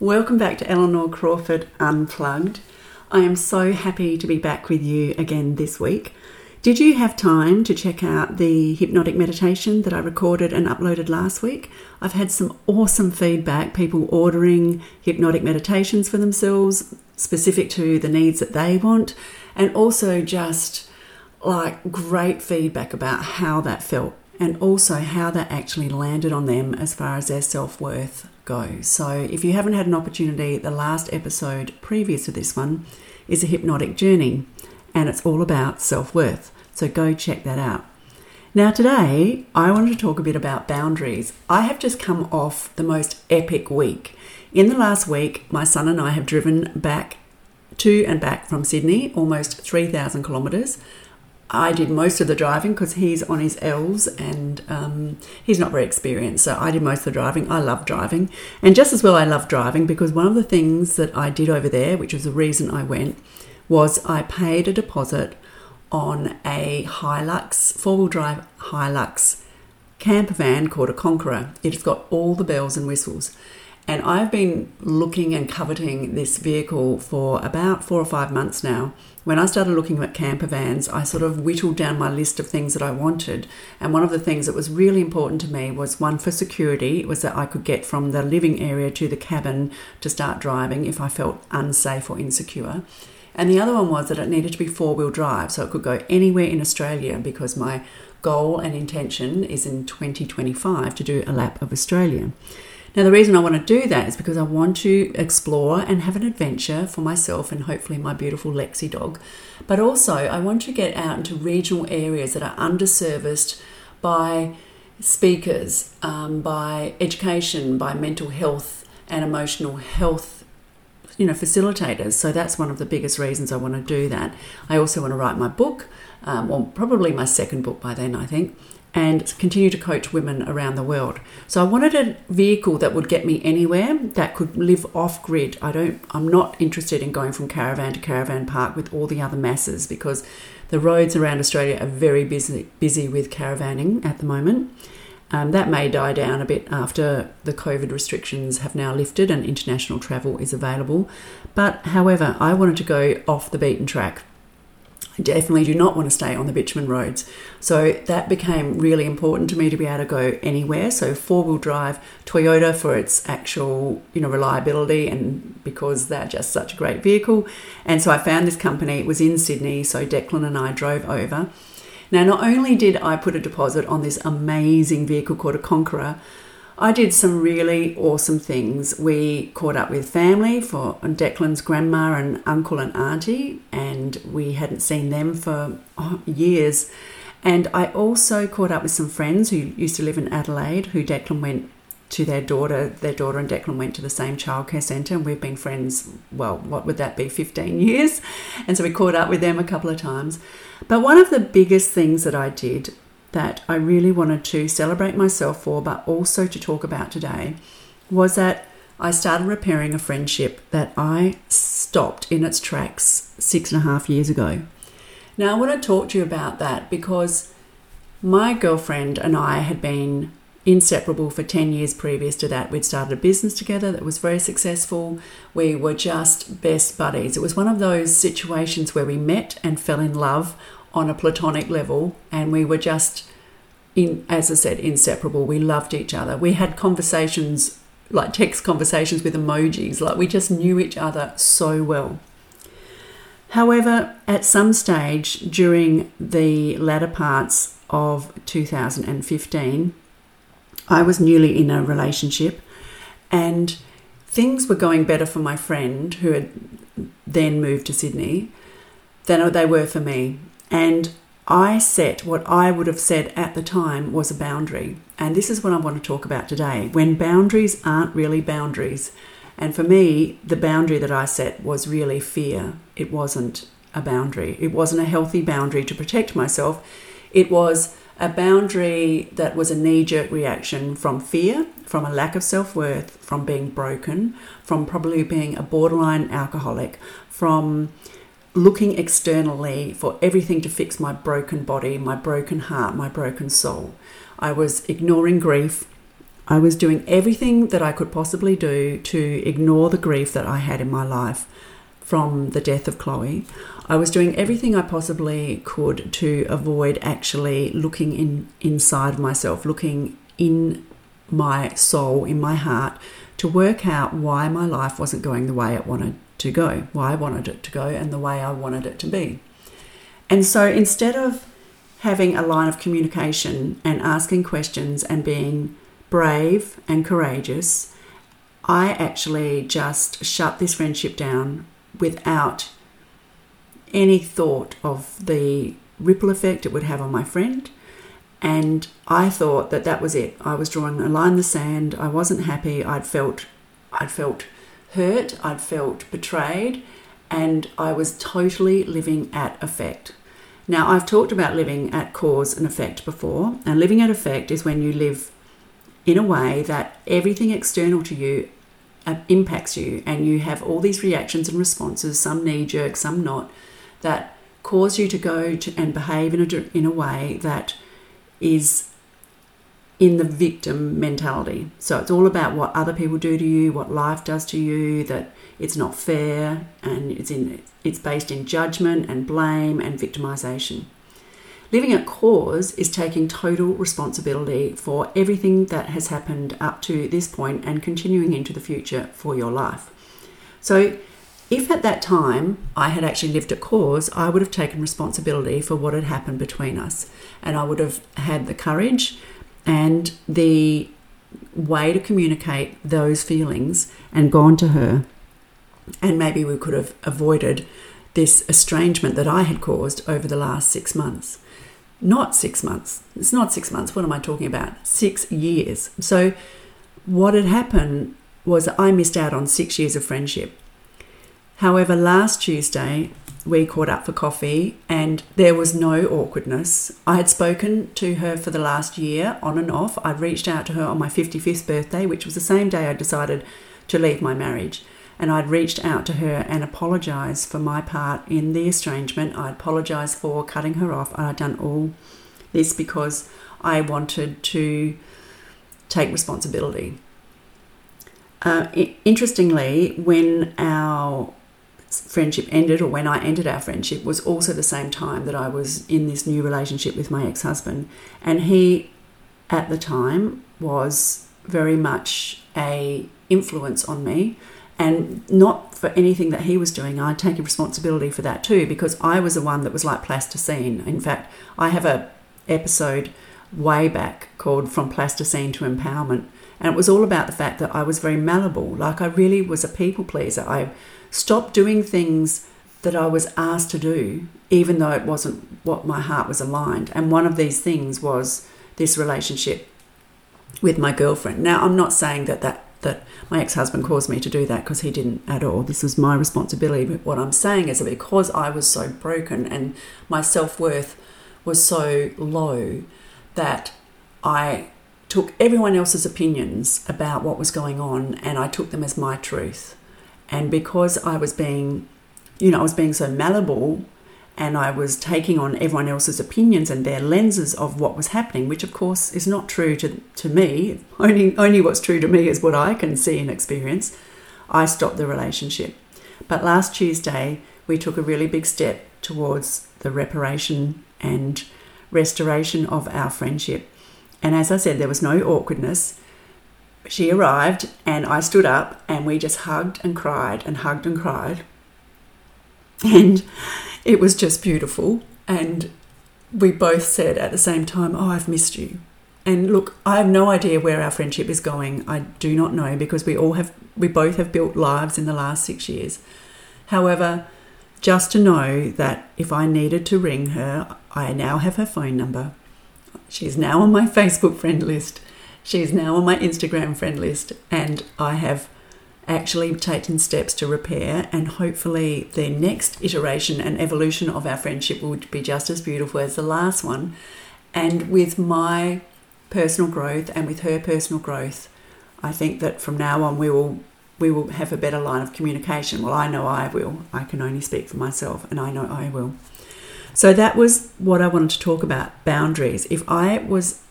Welcome back to Eleanor Crawford Unplugged. I am so happy to be back with you again this week. Did you have time to check out the hypnotic meditation that I recorded and uploaded last week? I've had some awesome feedback, people ordering hypnotic meditations for themselves, specific to the needs that they want, and also just like great feedback about how that felt and also how that actually landed on them as far as their self worth goes. So, if you haven't had an opportunity, the last episode previous to this one is a hypnotic journey and it's all about self worth. So, go check that out. Now, today I wanted to talk a bit about boundaries. I have just come off the most epic week. In the last week, my son and I have driven back to and back from Sydney, almost 3,000 kilometres. I did most of the driving because he's on his L's and um, he's not very experienced. So I did most of the driving. I love driving. And just as well, I love driving because one of the things that I did over there, which was the reason I went, was I paid a deposit on a Hilux, four wheel drive Hilux camper van called a Conqueror. It's got all the bells and whistles. And I've been looking and coveting this vehicle for about four or five months now. When I started looking at camper vans, I sort of whittled down my list of things that I wanted. And one of the things that was really important to me was one for security, was that I could get from the living area to the cabin to start driving if I felt unsafe or insecure. And the other one was that it needed to be four wheel drive, so it could go anywhere in Australia because my goal and intention is in 2025 to do a lap of Australia. Now, the reason I want to do that is because I want to explore and have an adventure for myself and hopefully my beautiful Lexi dog. But also, I want to get out into regional areas that are underserviced by speakers, um, by education, by mental health and emotional health you know facilitators. So that's one of the biggest reasons i want to do that. I also want to write my book um, probably my second book by then i think and continue to coach women around the world. So I wanted a vehicle that would get me anywhere that could live off grid. I don't I'm not interested in going from caravan to caravan park with all the other masses because the roads around Australia are very busy busy with caravanning at the moment. Um, that may die down a bit after the COVID restrictions have now lifted and international travel is available. But however, I wanted to go off the beaten track definitely do not want to stay on the bitumen roads. So that became really important to me to be able to go anywhere. So four wheel drive Toyota for its actual, you know, reliability and because they're just such a great vehicle. And so I found this company, it was in Sydney, so Declan and I drove over. Now not only did I put a deposit on this amazing vehicle called a Conqueror, I did some really awesome things. We caught up with family for Declan's grandma and uncle and auntie, and we hadn't seen them for oh, years. And I also caught up with some friends who used to live in Adelaide, who Declan went to their daughter. Their daughter and Declan went to the same childcare centre, and we've been friends, well, what would that be, 15 years? And so we caught up with them a couple of times. But one of the biggest things that I did that I really wanted to celebrate myself for, but also to talk about today, was that I started repairing a friendship that I stopped in its tracks six and a half years ago. Now, I want to talk to you about that because my girlfriend and I had been inseparable for 10 years previous to that. We'd started a business together that was very successful. We were just best buddies. It was one of those situations where we met and fell in love on a platonic level, and we were just, in, as I said, inseparable. We loved each other. We had conversations, like text conversations with emojis, like we just knew each other so well. However, at some stage during the latter parts of 2015, I was newly in a relationship and things were going better for my friend who had then moved to Sydney than they were for me. And I set what I would have said at the time was a boundary. And this is what I want to talk about today when boundaries aren't really boundaries. And for me, the boundary that I set was really fear. It wasn't a boundary, it wasn't a healthy boundary to protect myself. It was a boundary that was a knee jerk reaction from fear, from a lack of self worth, from being broken, from probably being a borderline alcoholic, from looking externally for everything to fix my broken body, my broken heart, my broken soul. I was ignoring grief. I was doing everything that I could possibly do to ignore the grief that I had in my life from the death of Chloe. I was doing everything I possibly could to avoid actually looking in inside myself, looking in my soul, in my heart, to work out why my life wasn't going the way it wanted to go, why I wanted it to go, and the way I wanted it to be. And so instead of having a line of communication and asking questions and being brave and courageous, I actually just shut this friendship down without any thought of the ripple effect it would have on my friend. And I thought that that was it. I was drawing a line in the sand. I wasn't happy. I'd felt, I'd felt hurt. I'd felt betrayed, and I was totally living at effect. Now, I've talked about living at cause and effect before, and living at effect is when you live in a way that everything external to you uh, impacts you, and you have all these reactions and responses, some knee jerk, some not, that cause you to go to, and behave in a, in a way that is in the victim mentality. So it's all about what other people do to you, what life does to you, that it's not fair, and it's in it's based in judgment and blame and victimization. Living at cause is taking total responsibility for everything that has happened up to this point and continuing into the future for your life. So, if at that time I had actually lived at cause, I would have taken responsibility for what had happened between us. And I would have had the courage and the way to communicate those feelings and gone to her and maybe we could have avoided this estrangement that I had caused over the last six months. Not six months. It's not six months. What am I talking about? Six years. So, what had happened was I missed out on six years of friendship. However, last Tuesday, we caught up for coffee and there was no awkwardness. I had spoken to her for the last year on and off. I'd reached out to her on my 55th birthday, which was the same day I decided to leave my marriage and I'd reached out to her and apologised for my part in the estrangement. I apologised for cutting her off, and I'd done all this because I wanted to take responsibility. Uh, interestingly, when our friendship ended, or when I ended our friendship, was also the same time that I was in this new relationship with my ex husband. And he, at the time, was very much a influence on me and not for anything that he was doing. I'd take responsibility for that too because I was the one that was like plasticine. In fact, I have a episode way back called From Plasticine to Empowerment, and it was all about the fact that I was very malleable. Like I really was a people pleaser. I stopped doing things that I was asked to do, even though it wasn't what my heart was aligned. And one of these things was this relationship with my girlfriend. Now, I'm not saying that that that my ex husband caused me to do that because he didn't at all. This was my responsibility. But what I'm saying is that because I was so broken and my self worth was so low that I took everyone else's opinions about what was going on and I took them as my truth. And because I was being, you know, I was being so malleable and I was taking on everyone else's opinions and their lenses of what was happening, which of course is not true to, to me. Only, only what's true to me is what I can see and experience. I stopped the relationship. But last Tuesday, we took a really big step towards the reparation and restoration of our friendship. And as I said, there was no awkwardness. She arrived and I stood up and we just hugged and cried and hugged and cried. And it was just beautiful. And we both said at the same time, Oh, I've missed you. And look, I have no idea where our friendship is going. I do not know because we all have, we both have built lives in the last six years. However, just to know that if I needed to ring her, I now have her phone number. She's now on my Facebook friend list. She's now on my Instagram friend list. And I have actually taken steps to repair, and hopefully, the next iteration and evolution of our friendship would be just as beautiful as the last one. And with my personal growth and with her personal growth, I think that from now on we will we will have a better line of communication. Well, I know I will. I can only speak for myself, and I know I will. So that was what I wanted to talk about boundaries. If I was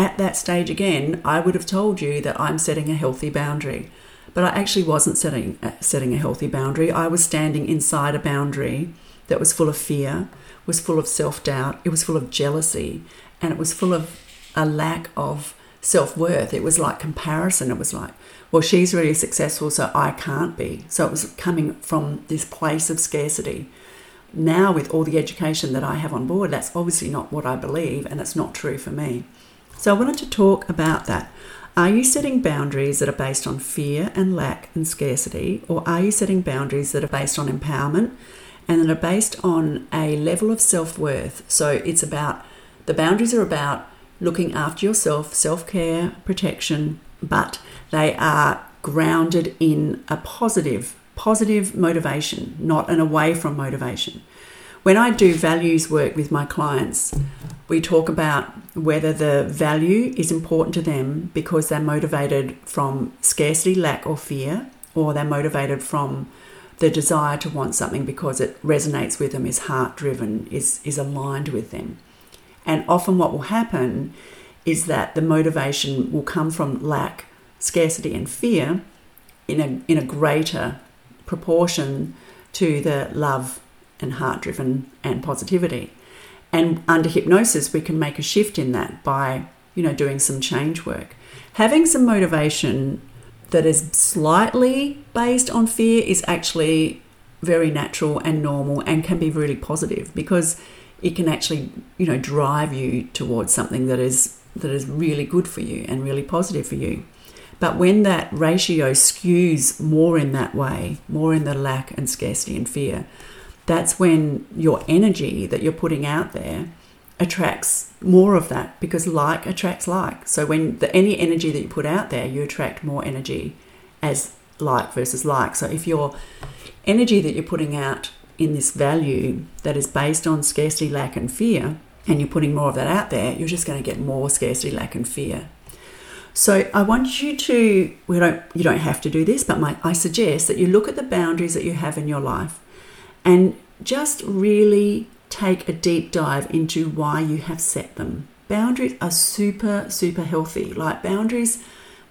at that stage again, I would have told you that I'm setting a healthy boundary. But I actually wasn't setting, uh, setting a healthy boundary. I was standing inside a boundary that was full of fear, was full of self doubt, it was full of jealousy, and it was full of a lack of self worth. It was like comparison. It was like, well, she's really successful, so I can't be. So it was coming from this place of scarcity. Now, with all the education that I have on board, that's obviously not what I believe, and it's not true for me. So I wanted to talk about that. Are you setting boundaries that are based on fear and lack and scarcity, or are you setting boundaries that are based on empowerment and that are based on a level of self worth? So it's about the boundaries are about looking after yourself, self care, protection, but they are grounded in a positive, positive motivation, not an away from motivation. When I do values work with my clients, we talk about whether the value is important to them because they're motivated from scarcity, lack, or fear, or they're motivated from the desire to want something because it resonates with them, is heart driven, is, is aligned with them. And often, what will happen is that the motivation will come from lack, scarcity, and fear in a, in a greater proportion to the love and heart driven and positivity. And under hypnosis, we can make a shift in that by, you know, doing some change work. Having some motivation that is slightly based on fear is actually very natural and normal and can be really positive because it can actually, you know, drive you towards something that is that is really good for you and really positive for you. But when that ratio skews more in that way, more in the lack and scarcity and fear, that's when your energy that you're putting out there attracts more of that because like attracts like. So when the any energy that you put out there, you attract more energy as like versus like. So if your energy that you're putting out in this value that is based on scarcity, lack, and fear, and you're putting more of that out there, you're just going to get more scarcity, lack, and fear. So I want you to we don't you don't have to do this, but my, I suggest that you look at the boundaries that you have in your life and just really take a deep dive into why you have set them. Boundaries are super, super healthy. Like, boundaries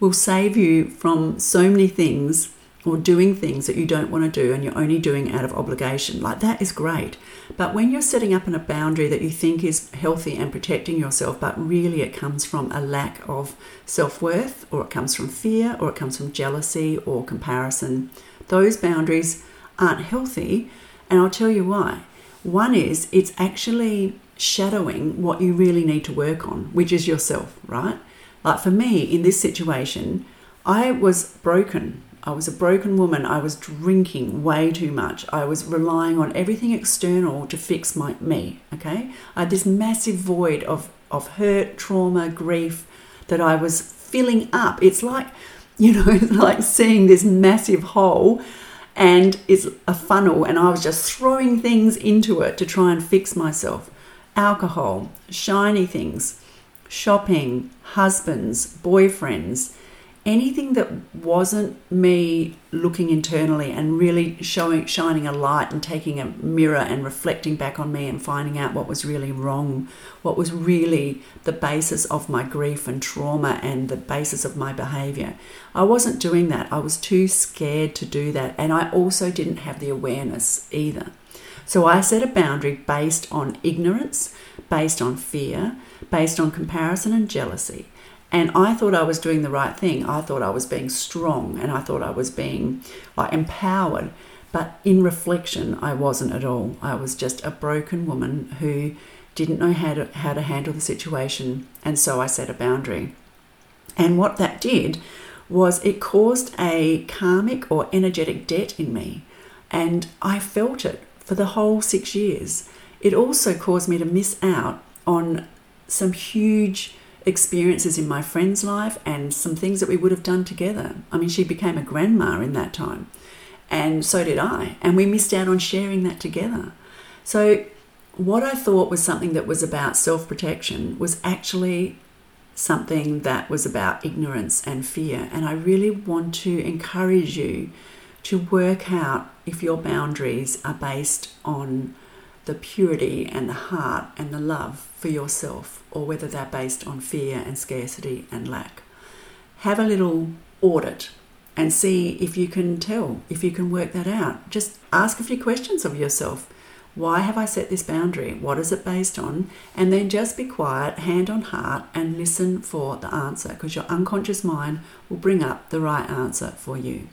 will save you from so many things or doing things that you don't want to do and you're only doing out of obligation. Like, that is great. But when you're setting up in a boundary that you think is healthy and protecting yourself, but really it comes from a lack of self worth, or it comes from fear, or it comes from jealousy or comparison, those boundaries aren't healthy and I'll tell you why. One is it's actually shadowing what you really need to work on, which is yourself, right? Like for me, in this situation, I was broken. I was a broken woman. I was drinking way too much. I was relying on everything external to fix my me. Okay, I had this massive void of of hurt, trauma, grief that I was filling up. It's like, you know, like seeing this massive hole and it's a funnel and I was just throwing things into it to try and fix myself. Alcohol, shiny things, shopping, husbands, boyfriends, anything that wasn't me looking internally and really showing shining a light and taking a mirror and reflecting back on me and finding out what was really wrong what was really the basis of my grief and trauma and the basis of my behavior i wasn't doing that. I was too scared to do that. And i also didn't have the awareness either. So i set a boundary based on ignorance based on fear based on comparison and jealousy and I thought I was doing the right thing. I thought I was being strong and I thought I was being like empowered. But in reflection, I wasn't at all. I was just a broken woman who didn't know how to, how to handle the situation. And so I set a boundary. And what that did was it caused a karmic or energetic debt in me. And I felt it for the whole six years. It also caused me to miss out on some huge experiences in my friend's life and some things that we would have done together. I mean, she became a grandma in that time, and so did I, and we missed out on sharing that together. So, what I thought was something that was about self protection was actually something that was about ignorance and fear. And I really want to encourage you to work out if your boundaries are based on the purity and the heart and the love for yourself, or whether they're based on fear and scarcity and lack. Have a little audit and see if you can tell, if you can work that out. Just ask a few questions of yourself. Why have I set this boundary? What is it based on? And then just be quiet, hand on heart, and listen for the answer because your unconscious mind will bring up the right answer for you.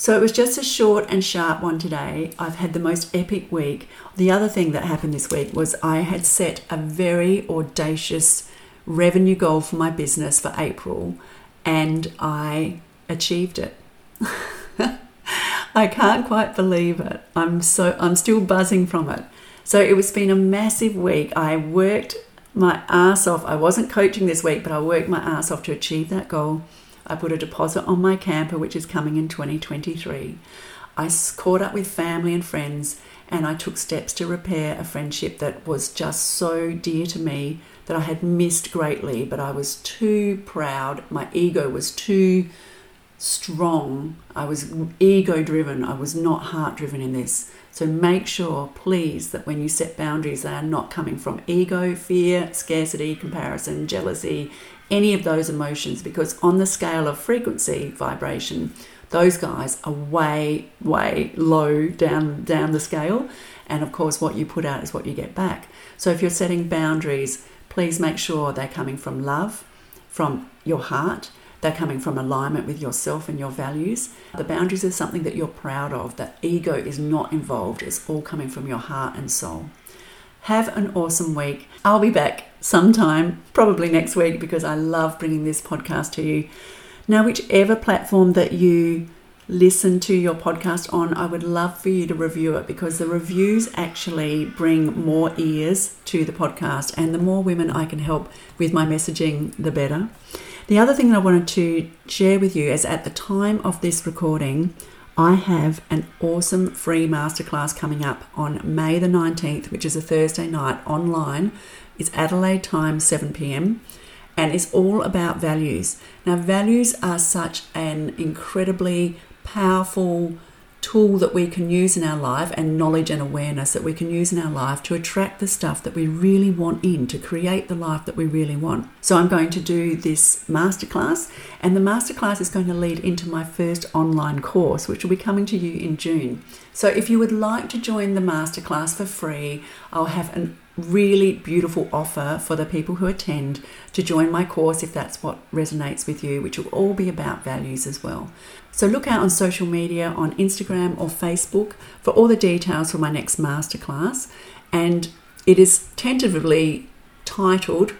So it was just a short and sharp one today. I've had the most epic week. The other thing that happened this week was I had set a very audacious revenue goal for my business for April and I achieved it. I can't quite believe it. I'm so I'm still buzzing from it. So it was been a massive week. I worked my ass off. I wasn't coaching this week, but I worked my ass off to achieve that goal. I put a deposit on my camper, which is coming in 2023. I caught up with family and friends, and I took steps to repair a friendship that was just so dear to me that I had missed greatly, but I was too proud. My ego was too strong. I was ego driven. I was not heart driven in this. So make sure, please, that when you set boundaries, they are not coming from ego, fear, scarcity, comparison, jealousy, any of those emotions, because on the scale of frequency, vibration, those guys are way, way low down down the scale. And of course, what you put out is what you get back. So if you're setting boundaries, please make sure they're coming from love, from your heart, they're coming from alignment with yourself and your values. The boundaries are something that you're proud of, that ego is not involved, it's all coming from your heart and soul. Have an awesome week. I'll be back sometime, probably next week, because I love bringing this podcast to you. Now, whichever platform that you listen to your podcast on, I would love for you to review it because the reviews actually bring more ears to the podcast, and the more women I can help with my messaging, the better. The other thing that I wanted to share with you is at the time of this recording, I have an awesome free masterclass coming up on May the 19th, which is a Thursday night online. It's Adelaide time, 7 pm, and it's all about values. Now, values are such an incredibly powerful tool that we can use in our life and knowledge and awareness that we can use in our life to attract the stuff that we really want in to create the life that we really want. So I'm going to do this masterclass and the masterclass is going to lead into my first online course which will be coming to you in June. So if you would like to join the masterclass for free, I'll have an really beautiful offer for the people who attend to join my course if that's what resonates with you, which will all be about values as well. So look out on social media on Instagram or Facebook for all the details for my next masterclass. And it is tentatively titled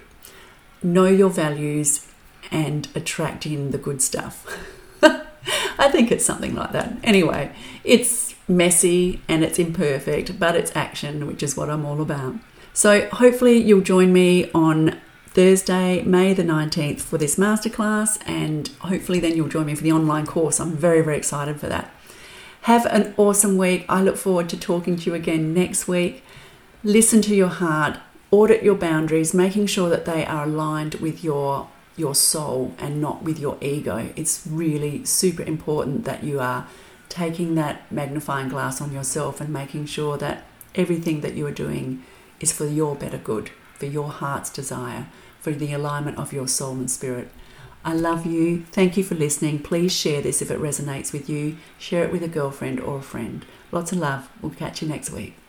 Know Your Values and Attract in the Good Stuff. I think it's something like that. Anyway, it's messy and it's imperfect, but it's action, which is what I'm all about. So hopefully you'll join me on Thursday, May the 19th for this masterclass, and hopefully then you'll join me for the online course. I'm very, very excited for that. Have an awesome week. I look forward to talking to you again next week. Listen to your heart, audit your boundaries, making sure that they are aligned with your your soul and not with your ego. It's really super important that you are taking that magnifying glass on yourself and making sure that everything that you are doing is for your better good for your heart's desire, for the alignment of your soul and spirit. I love you. Thank you for listening. Please share this if it resonates with you. Share it with a girlfriend or a friend. Lots of love. We'll catch you next week.